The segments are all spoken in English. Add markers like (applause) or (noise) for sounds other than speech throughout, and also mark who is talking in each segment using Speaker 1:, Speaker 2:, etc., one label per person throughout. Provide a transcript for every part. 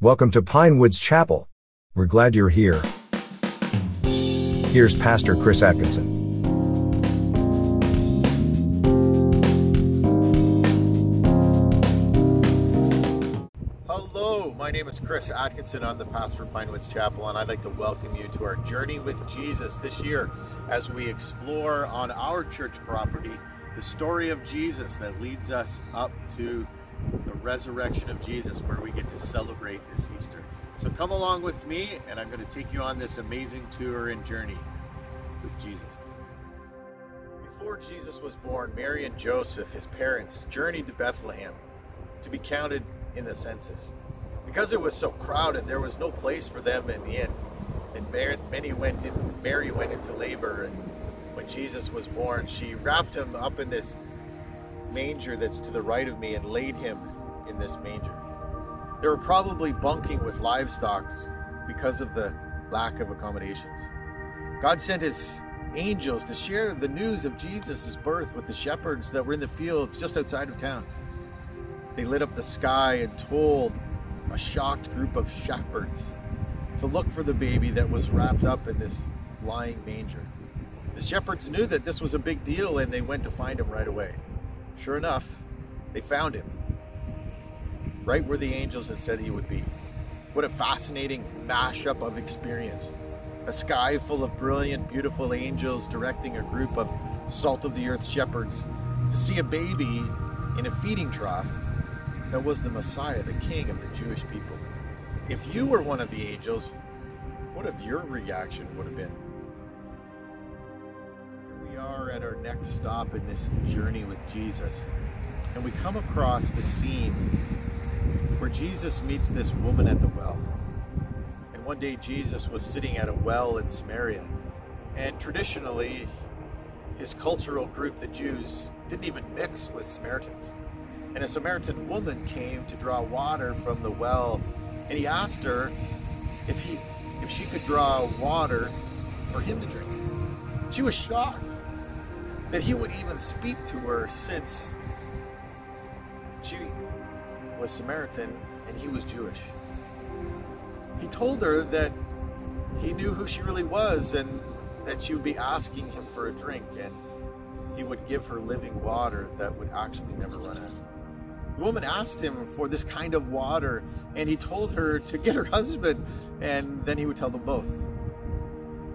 Speaker 1: Welcome to Pinewoods Chapel. We're glad you're here. Here's Pastor Chris Atkinson.
Speaker 2: Hello, my name is Chris Atkinson. I'm the pastor of Pinewoods Chapel, and I'd like to welcome you to our journey with Jesus this year as we explore on our church property the story of Jesus that leads us up to the resurrection of Jesus, where we get to celebrate this Easter. So come along with me, and I'm going to take you on this amazing tour and journey with Jesus. Before Jesus was born, Mary and Joseph, his parents, journeyed to Bethlehem to be counted in the census. Because it was so crowded, there was no place for them in the inn. And many went in, Mary went into labor, and when Jesus was born, she wrapped him up in this manger that's to the right of me and laid him in this manger. They were probably bunking with livestock because of the lack of accommodations. God sent his angels to share the news of Jesus' birth with the shepherds that were in the fields just outside of town. They lit up the sky and told a shocked group of shepherds to look for the baby that was wrapped up in this lying manger. The shepherds knew that this was a big deal and they went to find him right away. Sure enough, they found him right where the angels had said he would be. What a fascinating mashup of experience. A sky full of brilliant, beautiful angels directing a group of salt of the earth shepherds to see a baby in a feeding trough that was the Messiah, the King of the Jewish people. If you were one of the angels, what if your reaction would have been? Are at our next stop in this journey with Jesus, and we come across the scene where Jesus meets this woman at the well. And one day Jesus was sitting at a well in Samaria, and traditionally, his cultural group, the Jews, didn't even mix with Samaritans. And a Samaritan woman came to draw water from the well, and he asked her if he if she could draw water for him to drink. She was shocked that he would even speak to her since she was Samaritan and he was Jewish. He told her that he knew who she really was and that she would be asking him for a drink and he would give her living water that would actually never run out. The woman asked him for this kind of water and he told her to get her (laughs) husband and then he would tell them both.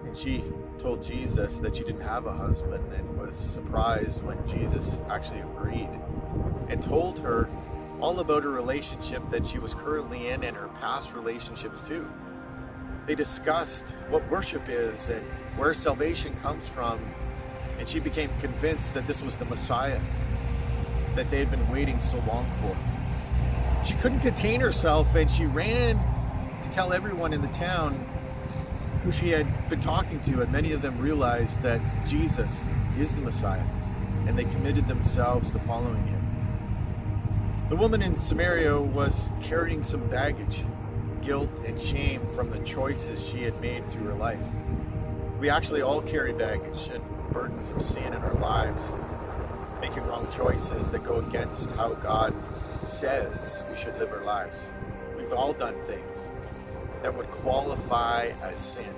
Speaker 2: And she told Jesus that she didn't have a husband and was surprised when Jesus actually agreed and told her all about her relationship that she was currently in and her past relationships too. They discussed what worship is and where salvation comes from, and she became convinced that this was the Messiah that they had been waiting so long for. She couldn't contain herself and she ran to tell everyone in the town who she had been talking to, and many of them realized that Jesus is the Messiah, and they committed themselves to following him. The woman in Samaria was carrying some baggage, guilt, and shame from the choices she had made through her life. We actually all carry baggage and burdens of sin in our lives, making wrong choices that go against how God says we should live our lives. We've all done things that would qualify as sin.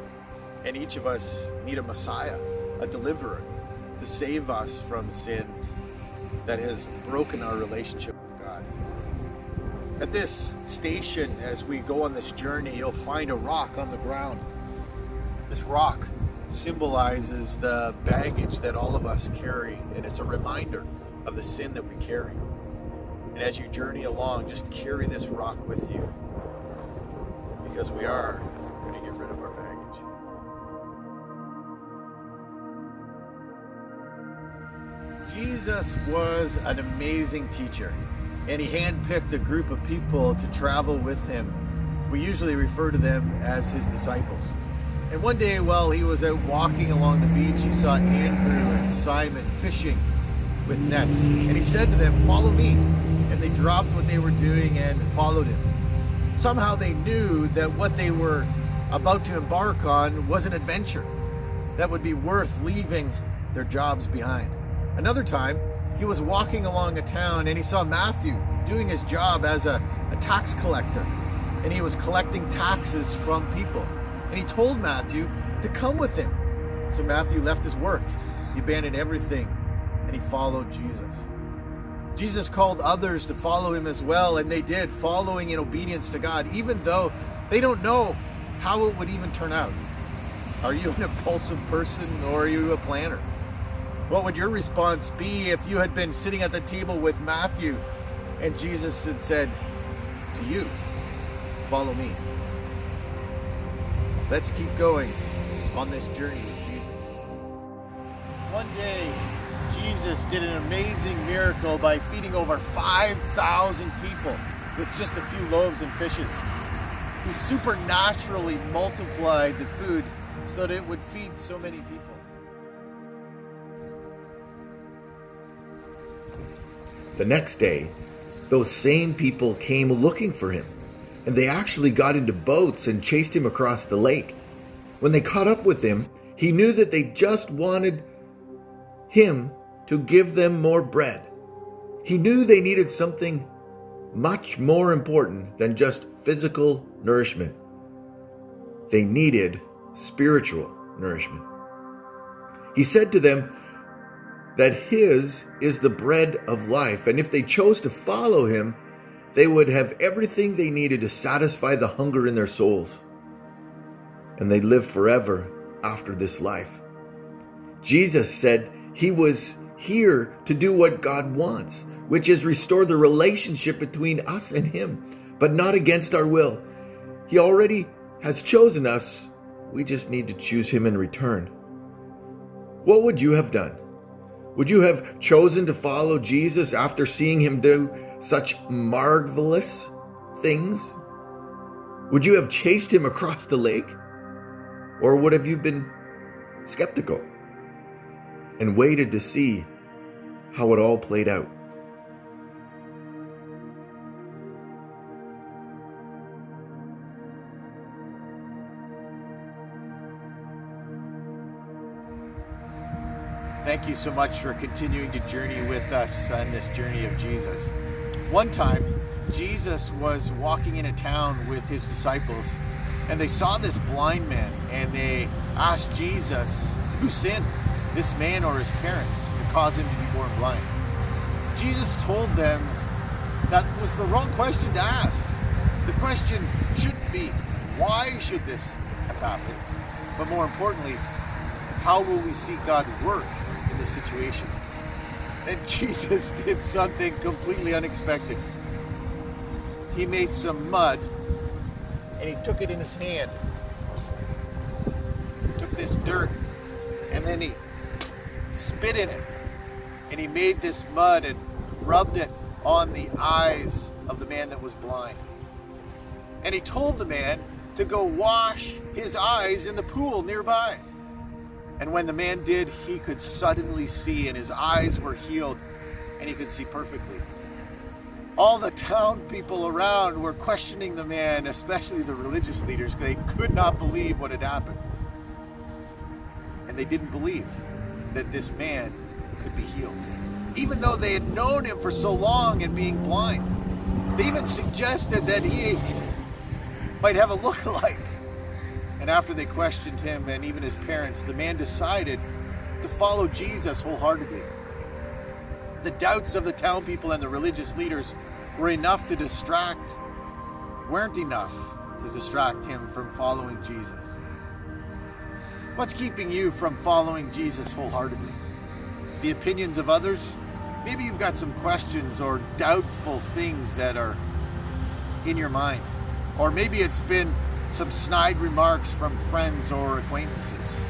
Speaker 2: And each of us need a Messiah, a deliverer, to save us from sin that has broken our relationship with God. At this station, as we go on this journey, you'll find a rock on the ground. This rock symbolizes the baggage that all of us carry, and it's a reminder of the sin that we carry. And as you journey along, just carry this rock with you because we are going to get rid of our baggage. Jesus was an amazing teacher, and he handpicked a group of people to travel with him. We usually refer to them as his disciples. And one day, while he was out walking along the beach, he saw Andrew and Simon fishing with nets. And he said to them, Follow me. And they dropped what they were doing and followed him somehow they knew that what they were about to embark on was an adventure that would be worth leaving their jobs behind. Another time, he was walking along a town and he saw Matthew doing his job as a, a tax collector. and he was collecting taxes from people. And he told Matthew to come with him. So Matthew left his work, he abandoned everything, and he followed Jesus. Jesus called others to follow him as well, and they did, following in obedience to God, even though they don't know how it would even turn out. Are you an (laughs) impulsive person or are you a planner? What would your response be if you had been sitting at the table with Matthew and Jesus had said to you, Follow me? Let's keep going on this journey with Jesus. One day, Jesus did an amazing miracle by feeding over 5,000 people with just a few loaves and fishes. He supernaturally multiplied the food so that it would feed so many people.
Speaker 3: The next day, those same people came looking for him, and they actually got into boats and chased him across the lake. When they caught up with him, he knew that they just wanted him to give them more bread. He knew they needed something much more important than just physical nourishment. They needed spiritual nourishment. He said to them that his is the bread of life, and if they chose to follow him, they would have everything they needed to satisfy the hunger in their souls, and they'd live forever after this life. Jesus said he was here to do what God wants, which is restore the relationship between us and him, but not against our will. He already has chosen us we just need to choose Him in return. What would you have done? Would you have chosen to follow Jesus after seeing Him do such marvelous things? Would you have chased Him across the lake? Or would have you been skeptical and waited to see how it all played out?
Speaker 2: Thank you so much for continuing to journey with us on this journey of Jesus. One time, Jesus was walking in a town with his disciples, and they saw this blind man, and they asked Jesus, Who sinned, this man or his parents, to cause him to be born blind? Jesus told them that was the wrong question to ask. The question shouldn't be, Why should this have happened? But more importantly, how will we see God work in this situation. And (laughs) Jesus did something completely unexpected. He made some mud and he took it in his hand. He took this dirt and then he spit in it. And he made this mud and rubbed it on the eyes of the man that was blind. And he told the man to go wash his eyes in the pool nearby. And when the man did, he could suddenly see, and his eyes were healed, and he could see perfectly. All the town people around were questioning the man, especially the religious leaders. They could not believe what had happened. And they didn't believe that this man could be healed, even though they had known him for so long and being blind. They even suggested that he might have a (laughs) look-alike. And after they questioned him and even his parents, the man decided to follow Jesus wholeheartedly. The doubts of the town people and the religious leaders were enough to distract, weren't enough to distract him from following Jesus. What's keeping you from following Jesus wholeheartedly? The opinions of others? Maybe you've got some questions or doubtful things that are in your mind. Or maybe it's been some snide remarks from friends or acquaintances.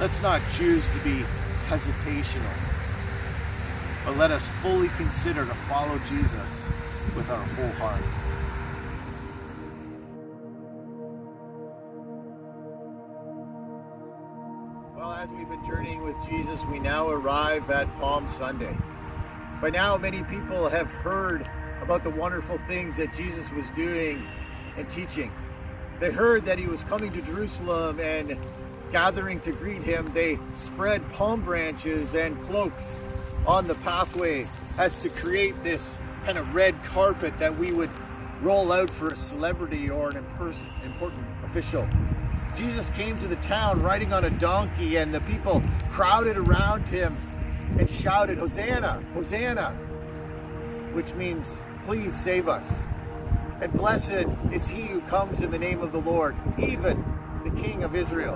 Speaker 2: Let's not choose to be hesitational, but let us fully consider to follow Jesus with our whole heart. As we've been journeying with Jesus, we now arrive at Palm Sunday. By now, many people have heard about the wonderful things that Jesus was doing and teaching. They heard that he was coming to Jerusalem and gathering to greet him. They spread palm branches and cloaks on the pathway as to create this kind of red carpet that we would roll out for a celebrity or an important official. Jesus came to the town riding on a donkey, and the people crowded around him and shouted, Hosanna, Hosanna, which means, please save us. And blessed is he who comes in the name of the Lord, even the King of Israel.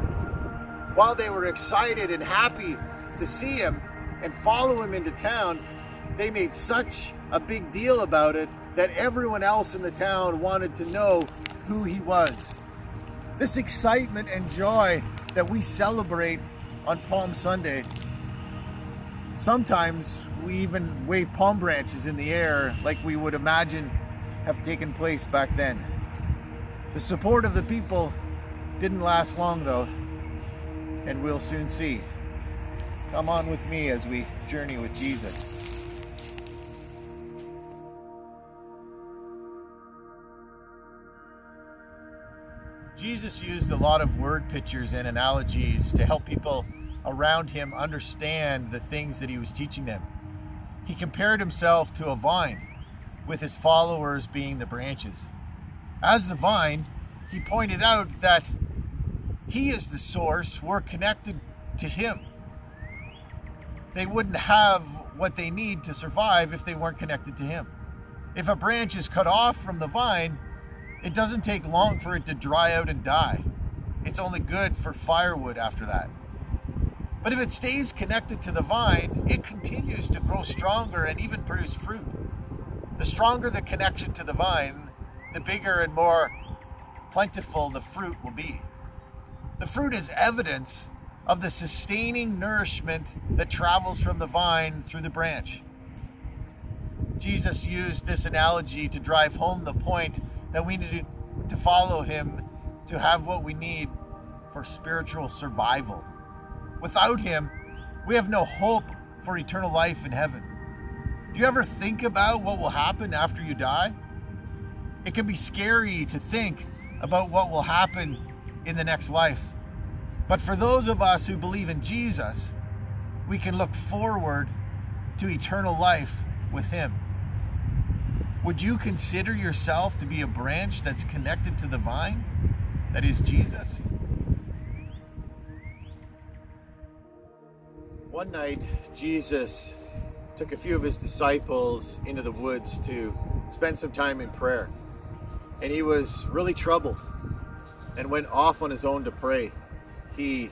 Speaker 2: While they were excited and happy to see him and follow him into town, they made such a big deal about it that everyone else in the town wanted to know who he was. This excitement and joy that we celebrate on Palm Sunday, sometimes we even wave palm branches in the air like we would imagine have taken place back then. The support of the people didn't last long though, and we'll soon see. Come on with me as we journey with Jesus. Jesus used a lot of word pictures and analogies to help people around him understand the things that he was teaching them. He compared himself to a vine, with his followers being the branches. As the vine, he pointed out that he is the source, we're connected to him. They wouldn't have what they need to survive if they weren't connected to him. If a branch is cut off from the vine, it doesn't take long for it to dry out and die. It's only good for firewood after that. But if it stays connected to the vine, it continues to grow stronger and even produce fruit. The stronger the connection to the vine, the bigger and more plentiful the fruit will be. The fruit is evidence of the sustaining nourishment that travels from the vine through the branch. Jesus used this analogy to drive home the point that we need to follow him to have what we need for spiritual survival. Without him, we have no hope for eternal life in heaven. Do you ever think about what will happen after you die? It can be scary to think about what will happen in the next life. But for those of us who believe in Jesus, we can look forward to eternal life with Him. Would you consider yourself to be a branch that's connected to the vine? That is Jesus? One night, Jesus took a few of his disciples into the woods to spend some time in prayer. And he was really troubled and went off on his own to pray. He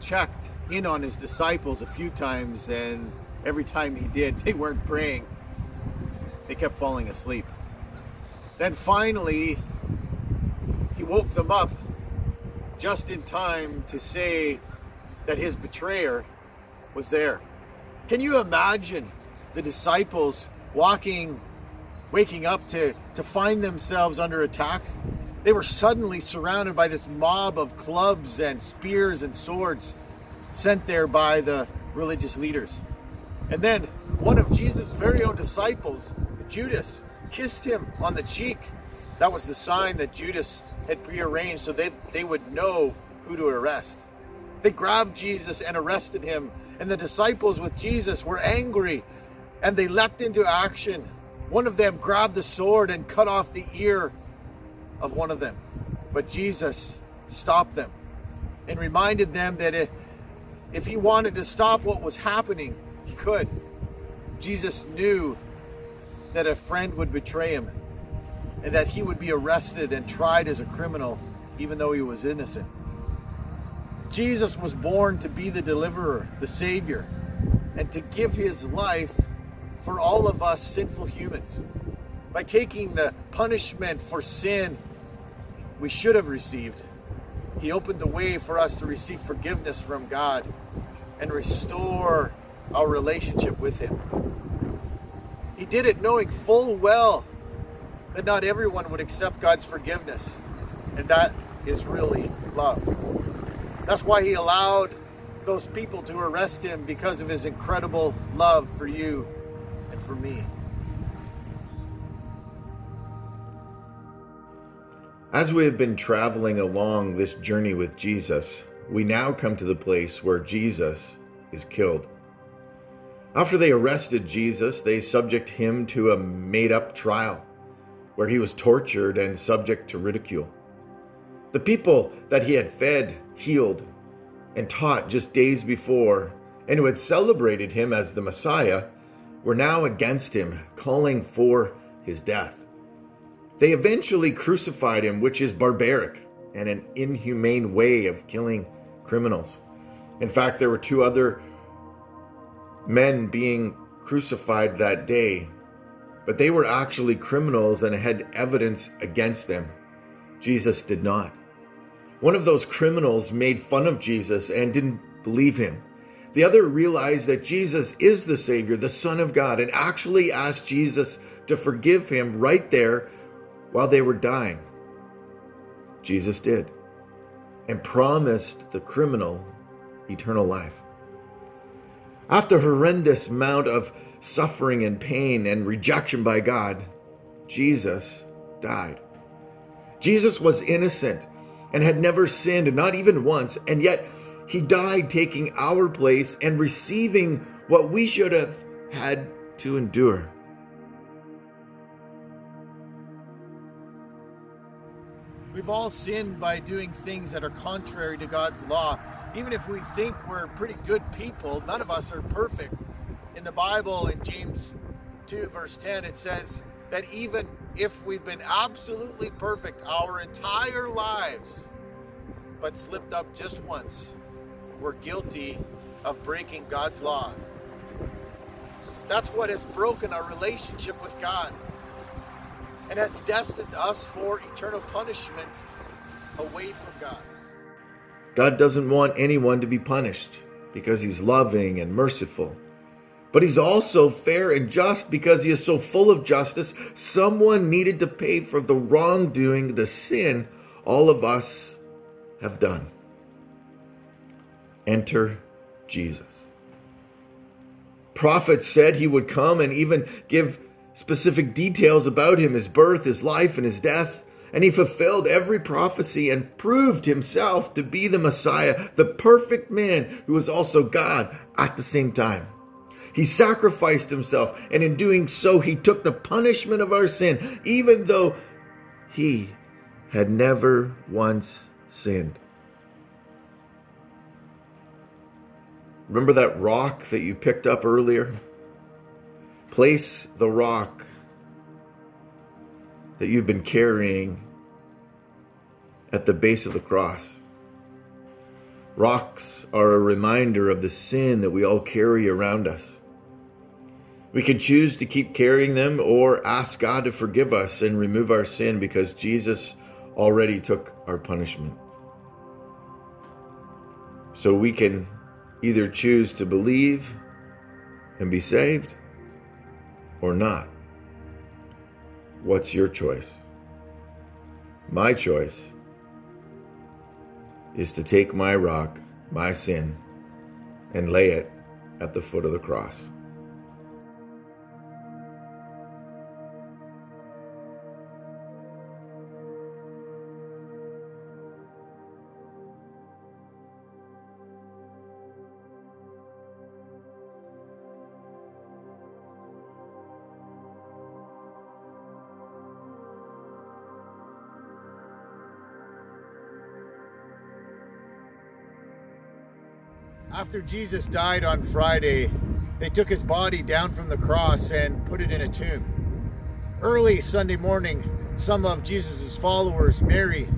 Speaker 2: checked in on his disciples a few times, and every time he did, (laughs) they weren't praying they kept falling asleep. Then finally, he woke them up just in time to say that his betrayer was there. Can you imagine the disciples walking, waking up to, to find themselves under attack? They were suddenly surrounded by this mob of clubs and spears and swords sent there by the religious leaders. And then one of Jesus' very own disciples Judas kissed him on the cheek. That was the sign that Judas had prearranged so they, they would know who to arrest. They grabbed Jesus and arrested him, and the disciples with Jesus were angry and they leapt into action. One of them grabbed the sword and cut off the ear of one of them. But Jesus stopped them and reminded them that if he wanted to stop what was happening, he could. Jesus knew that a friend would betray him and that he would be arrested and tried as a criminal even though he was innocent. Jesus was born to be the deliverer, the savior, and to give his life for all of us sinful humans. By taking the punishment for sin we should have received, he opened the way for us to receive forgiveness from God and restore our relationship with him. He did it knowing full well that not everyone would accept God's forgiveness. And that is really love. That's why he allowed those people to arrest him because of his incredible love for you and for me.
Speaker 3: As we have been traveling along this journey with Jesus, we now come to the place where Jesus is killed.
Speaker 2: After they arrested Jesus, they subject him to a made up trial where he was tortured and subject to ridicule. The people that he had fed, healed, and taught just days before, and who had celebrated him as the Messiah, were now against him, calling for his death. They eventually crucified him, which is barbaric and an inhumane way of killing criminals. In fact, there were two other men being crucified that day, but they were actually criminals and had evidence against them. Jesus did not. One of those criminals made fun of Jesus and didn't believe him. The other realized that Jesus is the Savior, the Son of God, and actually asked Jesus to forgive him right there while they were dying. Jesus did and promised the criminal eternal life. After horrendous amount of suffering and pain and rejection by God, Jesus died. Jesus was innocent and had never sinned, not even once, and yet he died taking our place and receiving what we should have had to endure.
Speaker 4: We've all sinned by doing things that are contrary to God's law. Even if we think we're pretty good people, none of us are perfect. In the Bible, in James 2, verse 10, it says that even if we've been absolutely perfect our entire lives, but slipped up just once, we're guilty of breaking God's law. That's what has broken our relationship with God and has destined us for eternal punishment away from God.
Speaker 2: God doesn't want anyone to be punished because he's loving and merciful. But he's also fair and just because he is so full of justice. Someone needed to pay for the wrongdoing, the sin all of us have done. Enter Jesus. Prophets said he would come and even give specific details about him his birth, his life, and his death. And he fulfilled every prophecy and proved himself to be the Messiah, the perfect man who was also God at the same time. He sacrificed himself, and in doing so, he took the punishment of our sin, even though he had never once sinned. Remember that rock that you picked up earlier? Place the rock that you've been carrying at the base of the cross. Rocks are a reminder of the sin that we all carry around us. We can choose to keep carrying them or ask God to forgive us and remove our sin because Jesus already took our punishment. So we can either choose to believe and be saved or not. What's your choice? My choice is to take my rock, my sin, and lay it at the foot of the cross.
Speaker 4: After Jesus died on Friday, they took his body down from the cross and put it in a tomb. Early Sunday morning, some of Jesus' followers, Mary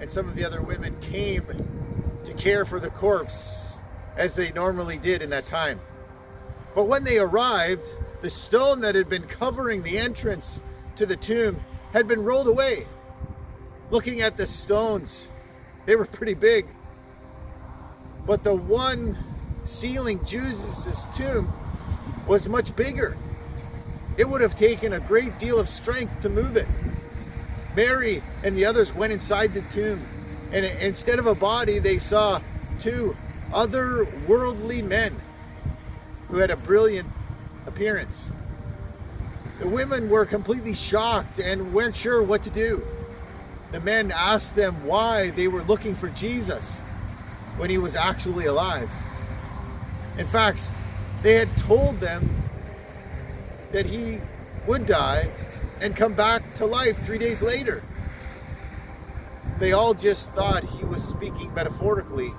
Speaker 4: and some of the other women, came to care for the corpse as they normally did in that time. But when they arrived, the stone that had been covering the entrance to the tomb had been rolled away. Looking at the stones, they were pretty big. But the one sealing Jesus' tomb was much bigger. It would have taken a great deal of strength to move it. Mary and the others went inside the tomb, and instead of a body, they saw two otherworldly men who had a brilliant appearance. The women were completely shocked and weren't sure what to do. The men asked them why they were looking for Jesus when he was actually alive. In fact,
Speaker 2: They had told them that he would die and come back to life three days later. They all just thought he was speaking metaphorically.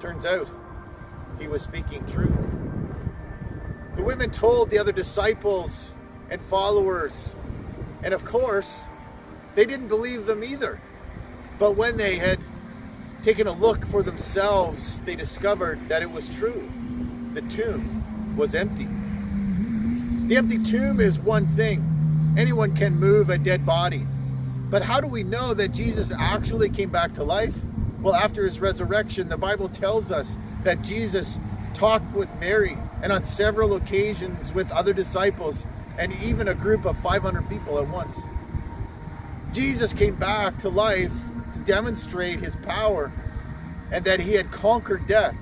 Speaker 2: Turns out he was speaking truth. The women told the other disciples and followers, and of course, they didn't believe them either. But when they had taken a look for themselves, they discovered that it was true. The tomb was empty. The empty tomb is one thing. Anyone can move a dead body. But how do we know that Jesus actually came back to life? Well, after his resurrection, the Bible tells us that Jesus talked with Mary and on several occasions with other disciples and even a group of 500 people at once. Jesus came back to life to demonstrate his power and that he had conquered death.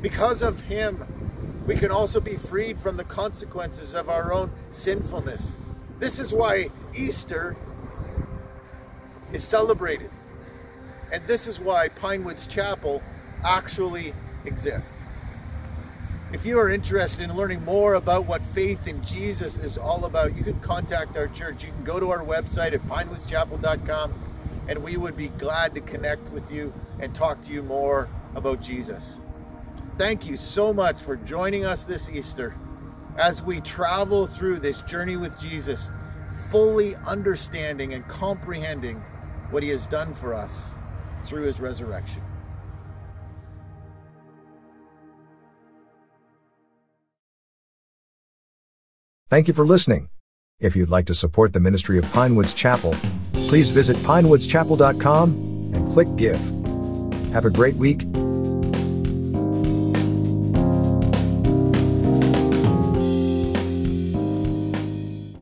Speaker 2: Because of him, we can also be freed from the consequences of our own sinfulness. This is why Easter is celebrated. And this is why Pinewoods Chapel actually exists. If you are interested in learning more about what faith in Jesus is all about, you can contact our church. You can go to our website at pinewoodschapel.com and we would be glad to connect with you and talk to you more about Jesus. Thank you so much for joining us this Easter as we travel through this journey with Jesus, fully understanding and comprehending what he has done for us through his resurrection.
Speaker 1: Thank you for listening. If you'd like to support the ministry of Pinewoods Chapel, please visit pinewoods.chapel.com and click Give. Have a great week